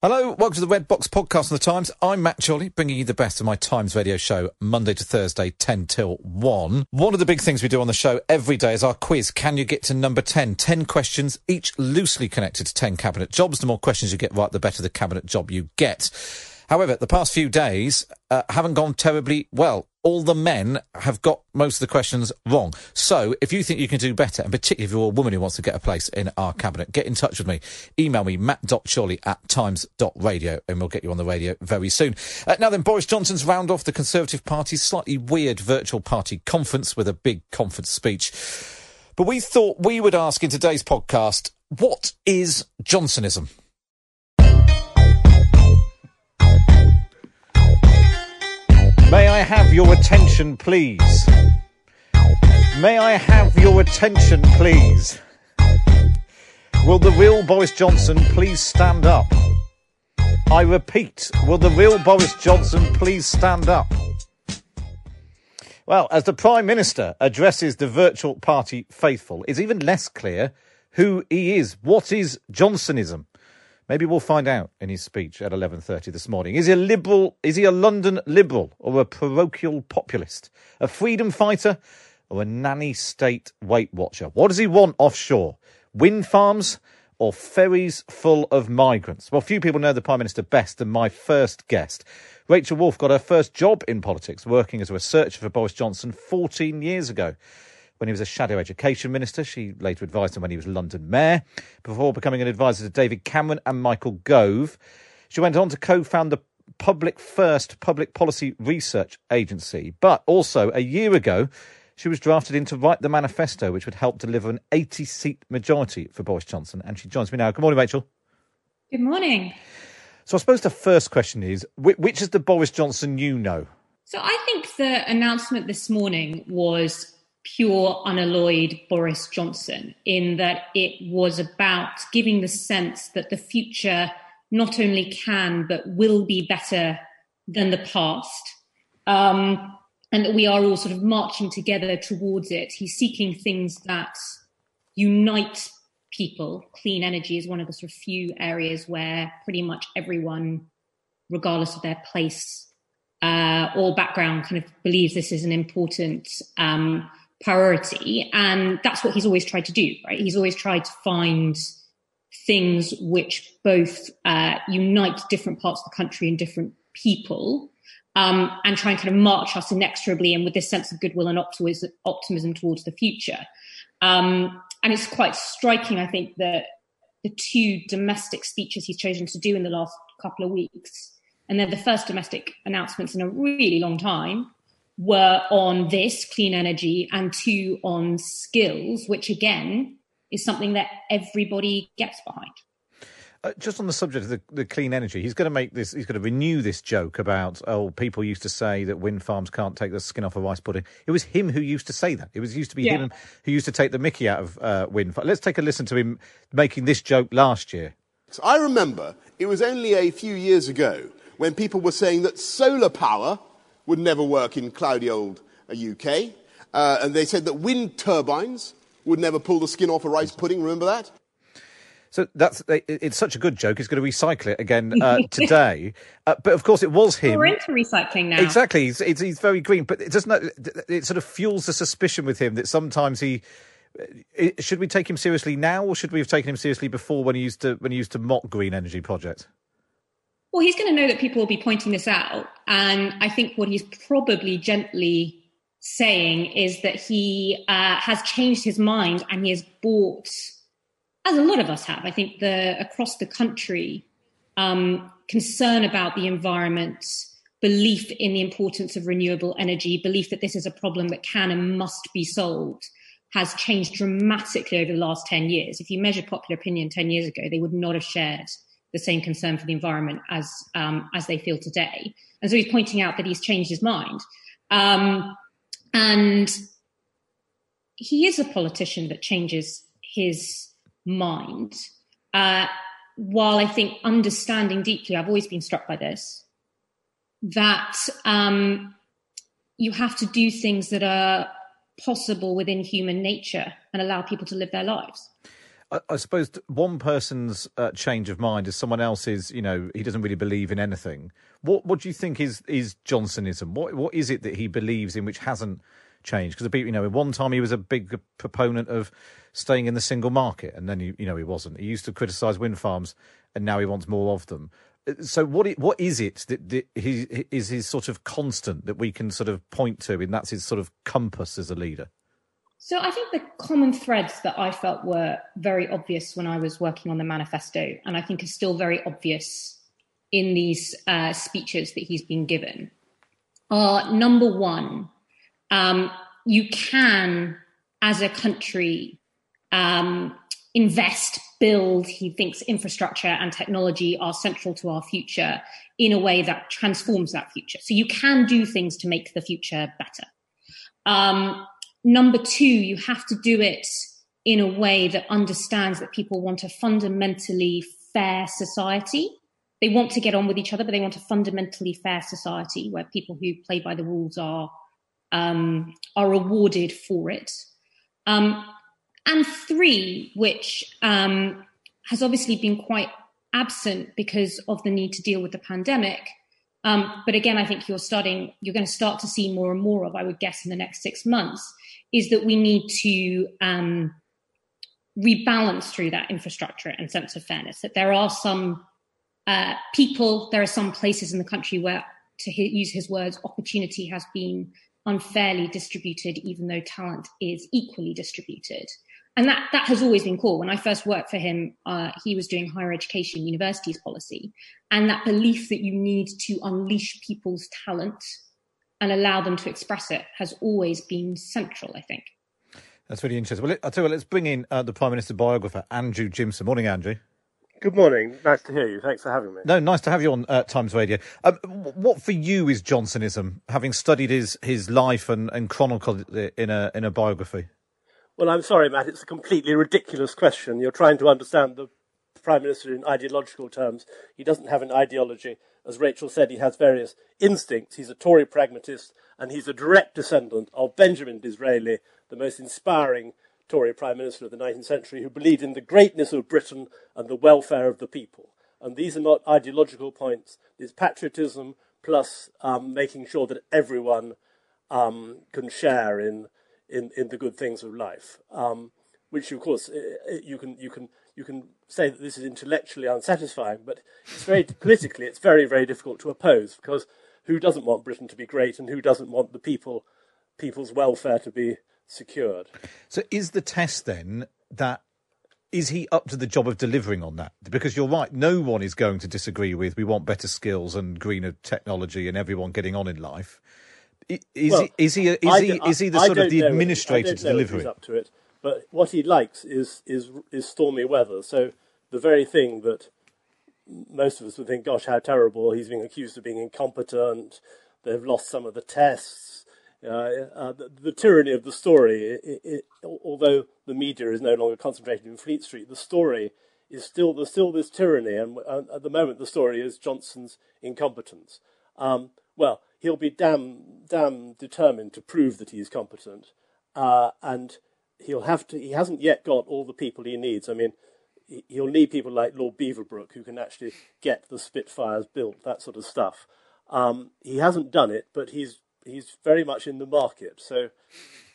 Hello, welcome to the Red Box podcast on the Times. I'm Matt Chorley, bringing you the best of my Times radio show, Monday to Thursday, 10 till 1. One of the big things we do on the show every day is our quiz. Can you get to number 10? 10 questions, each loosely connected to 10 cabinet jobs. The more questions you get right, the better the cabinet job you get. However, the past few days uh, haven't gone terribly well. All the men have got most of the questions wrong. So, if you think you can do better, and particularly if you're a woman who wants to get a place in our cabinet, get in touch with me. Email me, matt.chorley at times.radio, and we'll get you on the radio very soon. Uh, now then, Boris Johnson's round off the Conservative Party's slightly weird virtual party conference with a big conference speech. But we thought we would ask in today's podcast, what is Johnsonism? May I have your attention, please? May I have your attention, please? Will the real Boris Johnson please stand up? I repeat, will the real Boris Johnson please stand up? Well, as the Prime Minister addresses the virtual party faithful, it's even less clear who he is. What is Johnsonism? Maybe we'll find out in his speech at 11:30 this morning. Is he a liberal? Is he a London liberal or a parochial populist? A freedom fighter or a nanny state weight watcher? What does he want offshore? Wind farms or ferries full of migrants? Well, few people know the Prime Minister best than my first guest. Rachel Wolf got her first job in politics working as a researcher for Boris Johnson 14 years ago when he was a shadow education minister. She later advised him when he was London mayor, before becoming an advisor to David Cameron and Michael Gove. She went on to co found the Public First Public Policy Research Agency. But also, a year ago, she was drafted in to write the manifesto which would help deliver an 80 seat majority for Boris Johnson. And she joins me now. Good morning, Rachel. Good morning. So I suppose the first question is which is the Boris Johnson you know? So I think the announcement this morning was pure, unalloyed Boris Johnson, in that it was about giving the sense that the future not only can but will be better than the past. Um, and that we are all sort of marching together towards it. He's seeking things that unite people. Clean energy is one of the sort of few areas where pretty much everyone, regardless of their place uh, or background, kind of believes this is an important um, priority. And that's what he's always tried to do, right? He's always tried to find things which both uh, unite different parts of the country and different people. Um, and try and kind of march us inexorably and with this sense of goodwill and optimism, towards the future. Um, and it's quite striking, I think, that the two domestic speeches he's chosen to do in the last couple of weeks, and they're the first domestic announcements in a really long time, were on this clean energy and two on skills, which again is something that everybody gets behind. Uh, just on the subject of the, the, clean energy, he's going to make this. He's going to renew this joke about oh, people used to say that wind farms can't take the skin off a rice pudding. It was him who used to say that. It was used to be yeah. him who used to take the Mickey out of uh, wind. farms. Let's take a listen to him making this joke last year. So I remember it was only a few years ago when people were saying that solar power would never work in cloudy old UK. Uh, uh, and they said that wind turbines would never pull the skin off a rice pudding. Remember that? So that's it's such a good joke. He's going to recycle it again uh, today. Uh, but of course, it was him. We're into recycling now. Exactly. He's, he's, he's very green, but it doesn't. It sort of fuels the suspicion with him that sometimes he. Should we take him seriously now, or should we have taken him seriously before when he used to when he used to mock green energy projects? Well, he's going to know that people will be pointing this out, and I think what he's probably gently saying is that he uh, has changed his mind and he has bought as a lot of us have, I think the across the country, um, concern about the environment, belief in the importance of renewable energy, belief that this is a problem that can and must be solved, has changed dramatically over the last 10 years. If you measure popular opinion 10 years ago, they would not have shared the same concern for the environment as um, as they feel today. And so he's pointing out that he's changed his mind. Um, and he is a politician that changes his mind. Uh, while I think understanding deeply, I've always been struck by this, that um, you have to do things that are possible within human nature and allow people to live their lives. I, I suppose one person's uh, change of mind is someone else's. You know, he doesn't really believe in anything. What What do you think is is Johnsonism? What What is it that he believes in which hasn't changed? Because you know, at one time he was a big proponent of staying in the single market, and then he, you know he wasn't. He used to criticise wind farms, and now he wants more of them. So what what is it that, that he is his sort of constant that we can sort of point to, and that's his sort of compass as a leader? So I think the common threads that I felt were very obvious when I was working on the manifesto, and I think are still very obvious in these uh, speeches that he's been given, are number one, um, you can, as a country, um, invest, build. He thinks infrastructure and technology are central to our future in a way that transforms that future. So you can do things to make the future better. Um, number two, you have to do it in a way that understands that people want a fundamentally fair society. They want to get on with each other, but they want a fundamentally fair society where people who play by the rules are um, are rewarded for it. Um, and three, which um, has obviously been quite absent because of the need to deal with the pandemic. Um, but again, I think you're starting, you're going to start to see more and more of, I would guess, in the next six months, is that we need to um, rebalance through that infrastructure and sense of fairness. That there are some uh, people, there are some places in the country where, to use his words, opportunity has been unfairly distributed, even though talent is equally distributed and that that has always been core. When I first worked for him, uh, he was doing higher education, universities policy, and that belief that you need to unleash people's talent and allow them to express it has always been central. I think. That's really interesting. Well, I'll tell you what, let's bring in uh, the Prime Minister biographer, Andrew Gimson. Morning, Andrew. Good morning. Nice to hear you. Thanks for having me. No, nice to have you on uh, Times Radio. Um, what for you is Johnsonism, having studied his, his life and, and chronicled it in a in a biography? Well, I'm sorry, Matt. It's a completely ridiculous question. You're trying to understand the Prime Minister in ideological terms. He doesn't have an ideology. As Rachel said, he has various instincts. He's a Tory pragmatist, and he's a direct descendant of Benjamin Disraeli, the most inspiring Tory Prime Minister of the 19th century, who believed in the greatness of Britain and the welfare of the people. And these are not ideological points. It's patriotism plus um, making sure that everyone um, can share in in, in the good things of life. Um, which, of course, you can you can you can say that this is intellectually unsatisfying, but it's very politically it's very very difficult to oppose because who doesn't want Britain to be great and who doesn't want the people people's welfare to be secured? So, is the test then that is he up to the job of delivering on that? Because you're right, no one is going to disagree with we want better skills and greener technology and everyone getting on in life. Is, well, he, is he is he is he the sort of the administrator to deliver it? Up to it, but what he likes is is is stormy weather. So the very thing that most of us would think, "Gosh, how terrible!" He's being accused of being incompetent. They've lost some of the tests. Uh, uh, the, the, tyranny of the story. It, it, although the media is no longer concentrated in Fleet Street, the story is still there's still this tyranny, and uh, at the moment the story is Johnson's incompetence. Um, well, he'll be damn, damn determined to prove that he's competent, uh, and he'll have to. He hasn't yet got all the people he needs. I mean, he'll need people like Lord Beaverbrook who can actually get the Spitfires built, that sort of stuff. Um, he hasn't done it, but he's he's very much in the market. So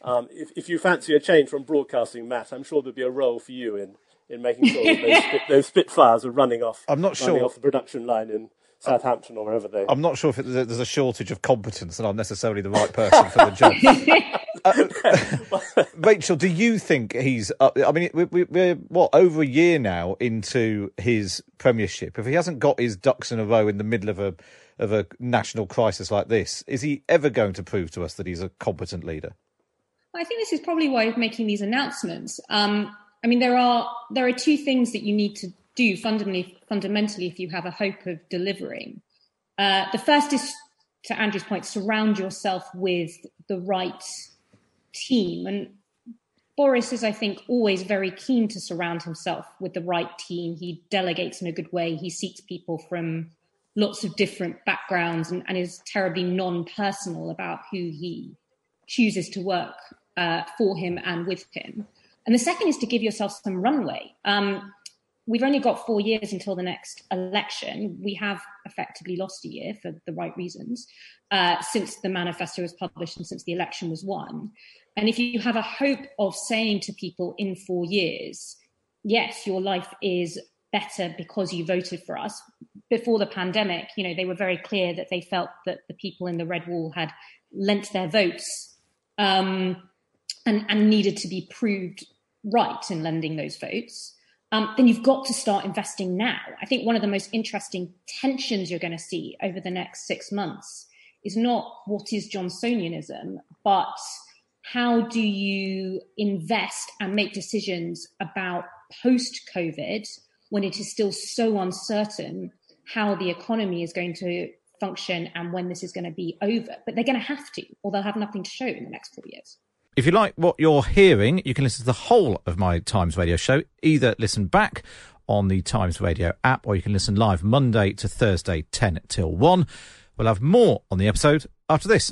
um, if if you fancy a change from broadcasting, Matt, I'm sure there'll be a role for you in in making sure that those, spit, those Spitfires are running off. I'm not running sure off the production line in Southampton or wherever they. I'm not sure if it, there's a shortage of competence and I'm necessarily the right person for the job. uh, Rachel, do you think he's? Up, I mean, we, we're what over a year now into his premiership. If he hasn't got his ducks in a row in the middle of a of a national crisis like this, is he ever going to prove to us that he's a competent leader? I think this is probably why he's making these announcements. Um, I mean, there are there are two things that you need to do fundamentally, fundamentally if you have a hope of delivering. Uh, the first is, to Andrew's point, surround yourself with the right team. And Boris is, I think, always very keen to surround himself with the right team. He delegates in a good way. He seeks people from lots of different backgrounds and, and is terribly non personal about who he chooses to work uh, for him and with him. And the second is to give yourself some runway. Um, we've only got four years until the next election. We have effectively lost a year for the right reasons uh, since the manifesto was published and since the election was won. And if you have a hope of saying to people in four years, yes, your life is better because you voted for us. Before the pandemic, you know, they were very clear that they felt that the people in the Red Wall had lent their votes um, and, and needed to be proved right in lending those votes um, then you've got to start investing now. I think one of the most interesting tensions you're going to see over the next six months is not what is Johnsonianism, but how do you invest and make decisions about post COVID when it is still so uncertain how the economy is going to function and when this is going to be over. But they're going to have to, or they'll have nothing to show in the next four years. If you like what you're hearing, you can listen to the whole of my Times Radio show. Either listen back on the Times Radio app or you can listen live Monday to Thursday, 10 till 1. We'll have more on the episode after this.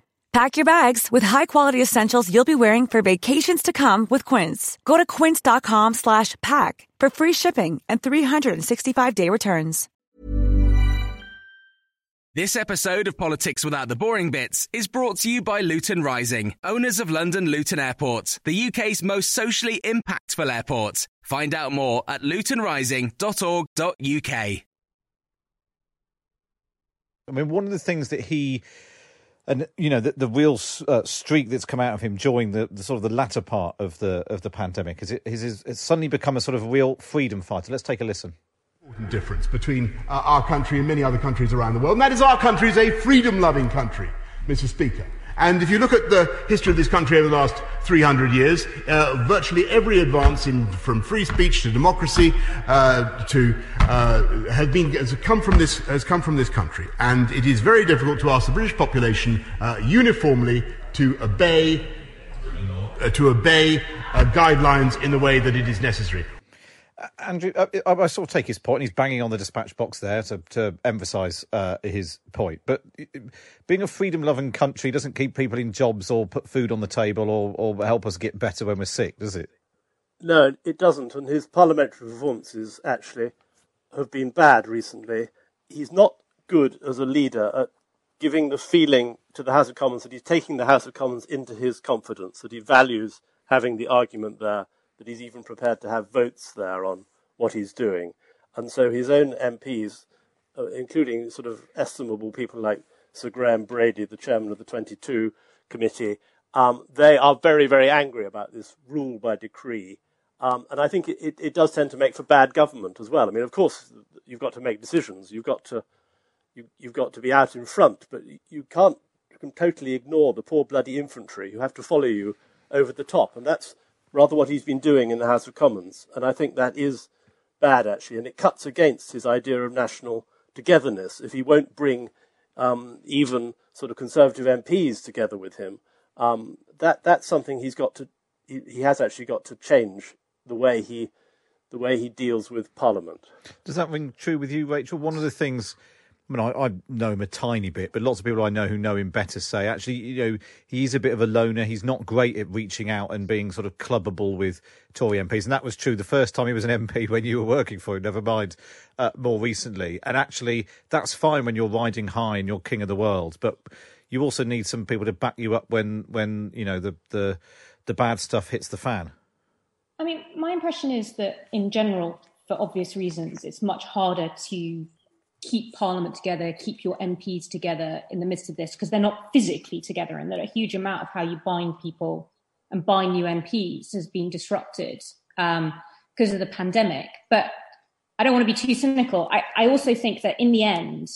Pack your bags with high-quality essentials you'll be wearing for vacations to come with Quince. Go to quince.com slash pack for free shipping and 365-day returns. This episode of Politics Without the Boring Bits is brought to you by Luton Rising, owners of London Luton Airport, the UK's most socially impactful airport. Find out more at lutonrising.org.uk. I mean, one of the things that he and you know the, the real uh, streak that's come out of him during the, the, sort of the latter part of the of the pandemic is it it's suddenly become a sort of real freedom fighter. Let's take a listen. Difference between uh, our country and many other countries around the world, and that is our country is a freedom-loving country, Mr. Speaker. And if you look at the history of this country over the last 300 years, uh, virtually every advance in, from free speech to democracy uh, to uh, has been has come from this has come from this country, and it is very difficult to ask the British population uh, uniformly to obey uh, to obey uh, guidelines in the way that it is necessary. Andrew, I, I, sort of take his point. He's banging on the dispatch box there to, to emphasise uh, his point. But being a freedom loving country doesn't keep people in jobs or put food on the table or, or help us get better when we're sick, does it? No, it doesn't. And his parliamentary performances actually have been bad recently. He's not good as a leader at giving the feeling to the House of Commons that he's taking the House of Commons into his confidence, that he values having the argument there that he's even prepared to have votes there on what he's doing. And so his own MPs, uh, including sort of estimable people like Sir Graham Brady, the chairman of the 22 committee, um, they are very, very angry about this rule by decree. Um, and I think it, it, it, does tend to make for bad government as well. I mean, of course, you've got to make decisions. You've got to, you, have got to be out in front, but you can't you can totally ignore the poor bloody infantry who have to follow you over the top. And that's rather what he's been doing in the House of Commons. And I think that is bad, actually, and it cuts against his idea of national togetherness if he won't bring um, even sort of conservative MPs together with him. Um, that that's something he's got to he, he, has actually got to change the way he the way he deals with Parliament. Does that ring true with you, Rachel? One of the things I mean, I, I, know him a tiny bit, but lots of people I know who know him better say actually, you know, he's a bit of a loner. He's not great at reaching out and being sort of clubbable with Tory MPs, and that was true the first time he was an MP when you were working for him. Never mind uh, more recently. And actually, that's fine when you're riding high and you're king of the world, but you also need some people to back you up when when you know the the the bad stuff hits the fan. I mean, my impression is that in general, for obvious reasons, it's much harder to keep Parliament together, keep your MPs together in the midst of this, because they're not physically together, and that a huge amount of how you bind people and bind new MPs has been disrupted um, because of the pandemic. But I don't want to be too cynical. I, I also think that in the end,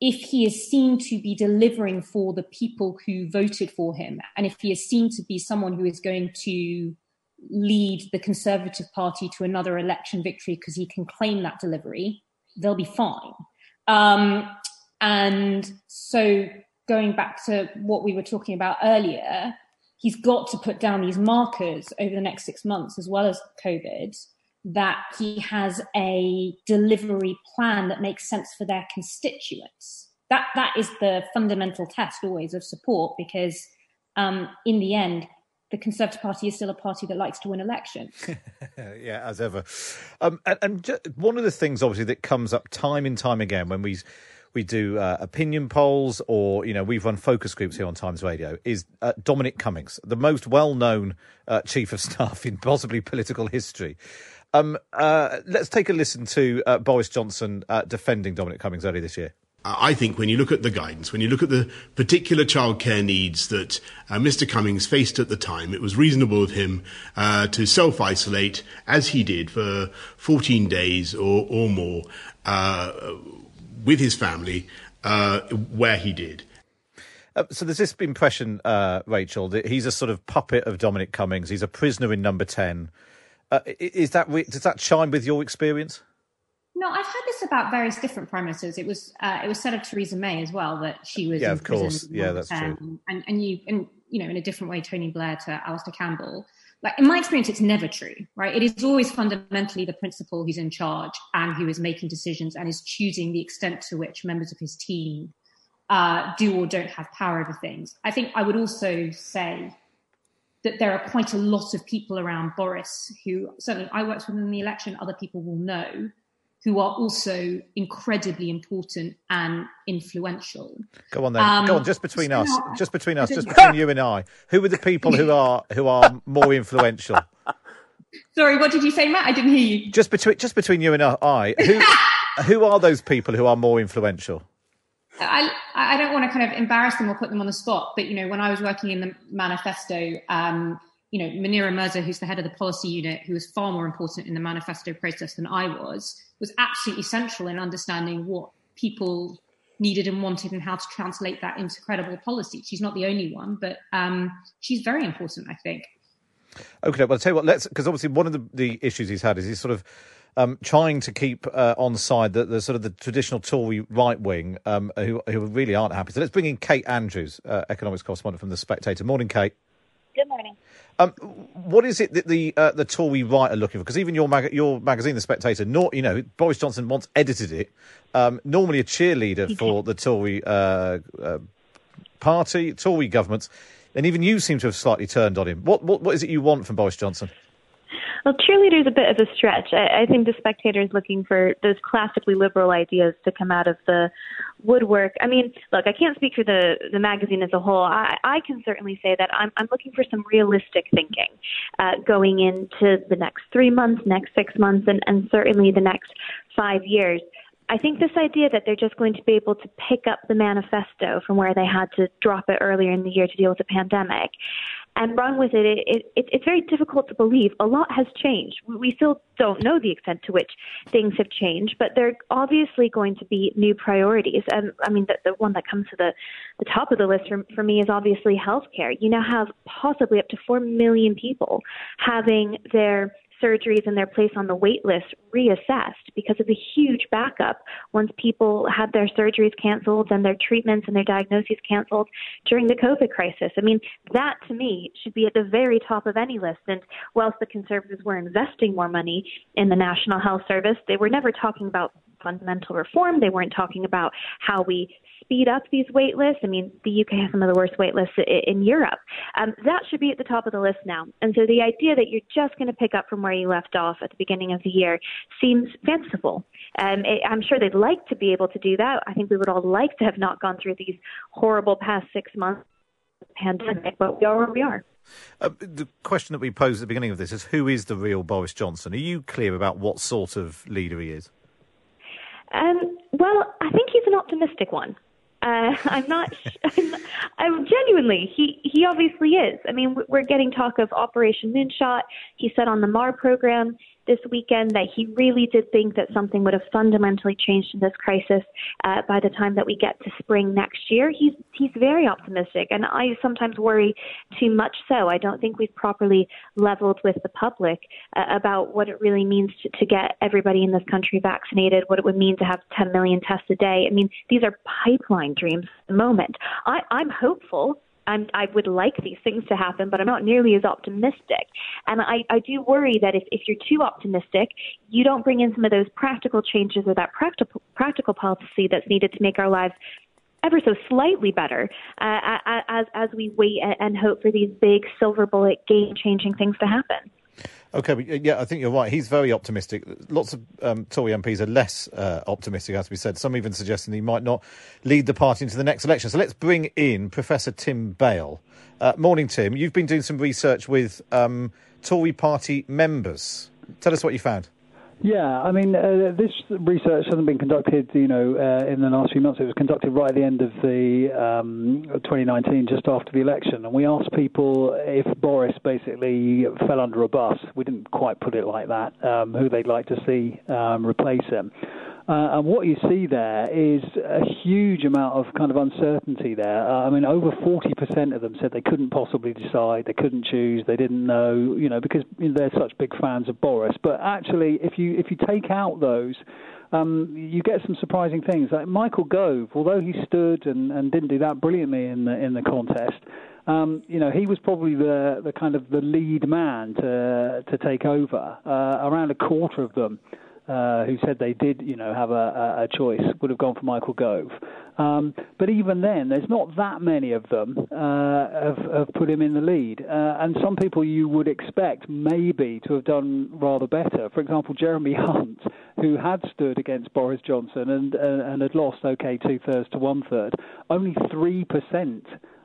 if he is seen to be delivering for the people who voted for him, and if he is seen to be someone who is going to lead the Conservative Party to another election victory because he can claim that delivery, they'll be fine. Um, and so going back to what we were talking about earlier, he's got to put down these markers over the next six months, as well as COVID, that he has a delivery plan that makes sense for their constituents. That that is the fundamental test always of support, because um, in the end, the Conservative Party is still a party that likes to win elections. yeah, as ever. Um, and, and one of the things, obviously, that comes up time and time again when we we do uh, opinion polls or you know we've run focus groups here on Times Radio is uh, Dominic Cummings, the most well-known uh, chief of staff in possibly political history. Um, uh, let's take a listen to uh, Boris Johnson uh, defending Dominic Cummings earlier this year. I think when you look at the guidance, when you look at the particular childcare needs that uh, Mr. Cummings faced at the time, it was reasonable of him uh, to self isolate as he did for 14 days or, or more uh, with his family uh, where he did. Uh, so there's this impression, uh, Rachel, that he's a sort of puppet of Dominic Cummings. He's a prisoner in number 10. is that, does that chime with your experience? No, I've had this about various different prime ministers. It was uh, it was said of Theresa May as well that she was yeah, of course, yeah, that's true. And and you and you know in a different way, Tony Blair to Alastair Campbell. Like in my experience, it's never true, right? It is always fundamentally the principal who's in charge and who is making decisions and is choosing the extent to which members of his team uh, do or don't have power over things. I think I would also say that there are quite a lot of people around Boris who certainly I worked with in the election. Other people will know who are also incredibly important and influential. Go on then. Um, Go on. Just between us. Just between us. Just between you and I. Who are the people who are who are more influential? Sorry, what did you say, Matt? I didn't hear you. Just between just between you and I. Who who are those people who are more influential? I I don't want to kind of embarrass them or put them on the spot, but you know, when I was working in the manifesto. Um, you know, Munira Mirza, who's the head of the policy unit, who was far more important in the manifesto process than I was, was absolutely central in understanding what people needed and wanted and how to translate that into credible policy. She's not the only one, but um, she's very important, I think. Okay, well, I'll tell you what, let's, because obviously one of the, the issues he's had is he's sort of um, trying to keep uh, on side the, the, sort of the traditional Tory right wing um, who, who really aren't happy. So let's bring in Kate Andrews, uh, economics correspondent from The Spectator. Morning, Kate. Good morning. Um, what is it that the uh, the Tory right are looking for? Because even your mag- your magazine, The Spectator, not you know Boris Johnson once edited it. Um, normally a cheerleader for the Tory uh, uh, party, Tory governments, and even you seem to have slightly turned on him. What what, what is it you want from Boris Johnson? Well, cheerleader is a bit of a stretch. I, I think the spectator is looking for those classically liberal ideas to come out of the woodwork. I mean, look, I can't speak for the the magazine as a whole. I, I can certainly say that I'm I'm looking for some realistic thinking uh, going into the next three months, next six months, and, and certainly the next five years. I think this idea that they're just going to be able to pick up the manifesto from where they had to drop it earlier in the year to deal with the pandemic and run with it, it, it, it's very difficult to believe. A lot has changed. We still don't know the extent to which things have changed, but there are obviously going to be new priorities. And I mean, the, the one that comes to the, the top of the list for, for me is obviously healthcare. You now have possibly up to 4 million people having their surgeries and their place on the wait list reassessed because of the huge backup once people had their surgeries canceled and their treatments and their diagnoses canceled during the COVID crisis. I mean, that to me should be at the very top of any list. And whilst the Conservatives were investing more money in the National Health Service, they were never talking about fundamental reform. They weren't talking about how we speed up these wait lists. I mean, the UK has some of the worst wait lists in Europe. Um, that should be at the top of the list now. And so the idea that you're just going to pick up from where you left off at the beginning of the year seems fanciful. Um, it, I'm sure they'd like to be able to do that. I think we would all like to have not gone through these horrible past six months pandemic, but we are where we are. Uh, the question that we posed at the beginning of this is who is the real Boris Johnson? Are you clear about what sort of leader he is? Um, well, I think he's an optimistic one. Uh, I'm not. I'm, I'm genuinely. He he obviously is. I mean, we're getting talk of Operation Moonshot. He said on the Marr program this weekend that he really did think that something would have fundamentally changed in this crisis uh, by the time that we get to spring next year. He's he's very optimistic, and I sometimes worry too much. So I don't think we've properly leveled with the public uh, about what it really means to, to get everybody in this country vaccinated, what it would mean to have 10 million tests a day. I mean, these are pipeline dreams at the moment. I, I'm hopeful I'm, I would like these things to happen, but I'm not nearly as optimistic. And I, I do worry that if, if you're too optimistic, you don't bring in some of those practical changes or that practical practical policy that's needed to make our lives ever so slightly better uh, as as we wait and hope for these big silver bullet game changing things to happen. Okay, but yeah, I think you're right. He's very optimistic. Lots of um, Tory MPs are less uh, optimistic, as we said. Some even suggesting he might not lead the party into the next election. So let's bring in Professor Tim Bale. Uh, morning, Tim. You've been doing some research with um, Tory party members. Tell us what you found. Yeah, I mean, uh, this research hasn't been conducted, you know, uh, in the last few months. It was conducted right at the end of the um, 2019, just after the election, and we asked people if Boris basically fell under a bus. We didn't quite put it like that. Um, who they'd like to see um, replace him. Uh, and what you see there is a huge amount of kind of uncertainty there. Uh, I mean, over 40% of them said they couldn't possibly decide, they couldn't choose, they didn't know, you know, because they're such big fans of Boris. But actually, if you if you take out those, um, you get some surprising things. Like Michael Gove, although he stood and, and didn't do that brilliantly in the in the contest. Um, you know, he was probably the, the kind of the lead man to to take over. Uh, around a quarter of them uh, who said they did, you know, have a, a, choice, would have gone for Michael Gove. Um, but even then, there's not that many of them uh, have, have put him in the lead. Uh, and some people you would expect maybe to have done rather better. For example, Jeremy Hunt, who had stood against Boris Johnson and, uh, and had lost, okay, two thirds to one third, only 3%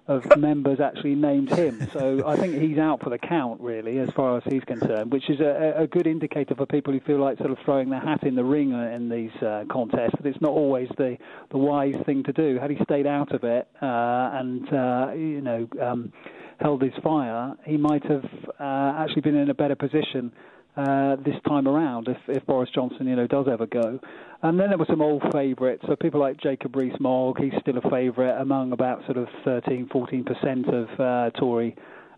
of members actually named him. So I think he's out for the count, really, as far as he's concerned, which is a, a good indicator for people who feel like sort of throwing their hat in the ring in these uh, contests. That it's not always the the wise thing to do. Had he stayed out of it uh, and uh, you know um, held his fire, he might have uh, actually been in a better position uh, this time around if, if Boris Johnson, you know, does ever go. And then there were some old favourites. So people like Jacob Rees-Mogg, he's still a favourite among about sort of 13, 14 percent of uh, Tory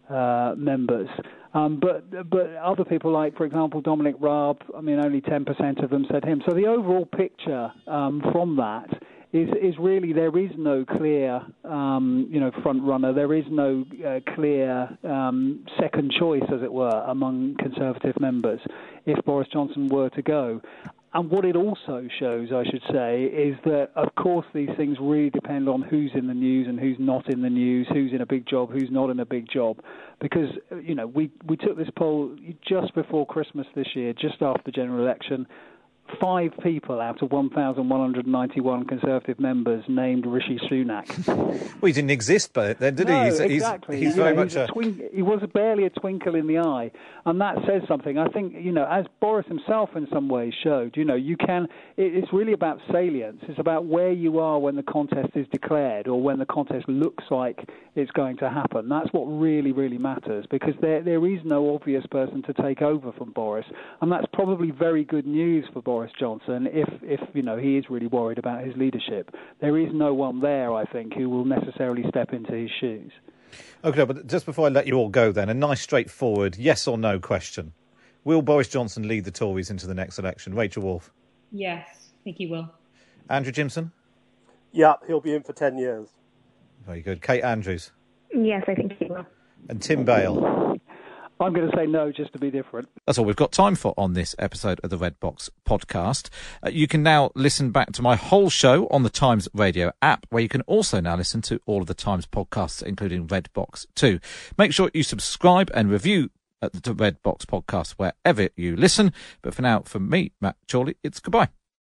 uh, members. Um, but but other people like, for example, Dominic Raab, I mean, only 10% of them said him. So the overall picture um, from that is is really there is no clear um, you know front runner. There is no uh, clear um, second choice, as it were, among Conservative members if Boris Johnson were to go. And what it also shows, I should say, is that of course these things really depend on who's in the news and who's not in the news, who's in a big job, who's not in a big job. Because you know we we took this poll just before Christmas this year, just after the general election five people out of 1,191 Conservative members named Rishi Sunak. Well, he didn't exist but then, did no, he? He's, exactly. He's, he's very know, much a, a twink- he was barely a twinkle in the eye, and that says something. I think you know, as Boris himself in some ways showed, you know, you can. It, it's really about salience. It's about where you are when the contest is declared or when the contest looks like it's going to happen. That's what really, really matters because there there is no obvious person to take over from Boris, and that's probably very good news for Boris Johnson if if you know he is really worried about his leadership. There is no one there, I think, who will necessarily step into his shoes. Okay, but just before I let you all go, then a nice straightforward yes or no question: Will Boris Johnson lead the Tories into the next election? Rachel Wolf, Yes, I think he will. Andrew Gimson, Yeah, he'll be in for 10 years. very good. Kate Andrews Yes, I think he will. and Tim Bale. I'm going to say no just to be different. That's all we've got time for on this episode of the Red Box podcast. Uh, you can now listen back to my whole show on the Times Radio app, where you can also now listen to all of the Times podcasts, including Red Box 2. Make sure you subscribe and review at the Red Box podcast wherever you listen. But for now, from me, Matt Chorley, it's goodbye.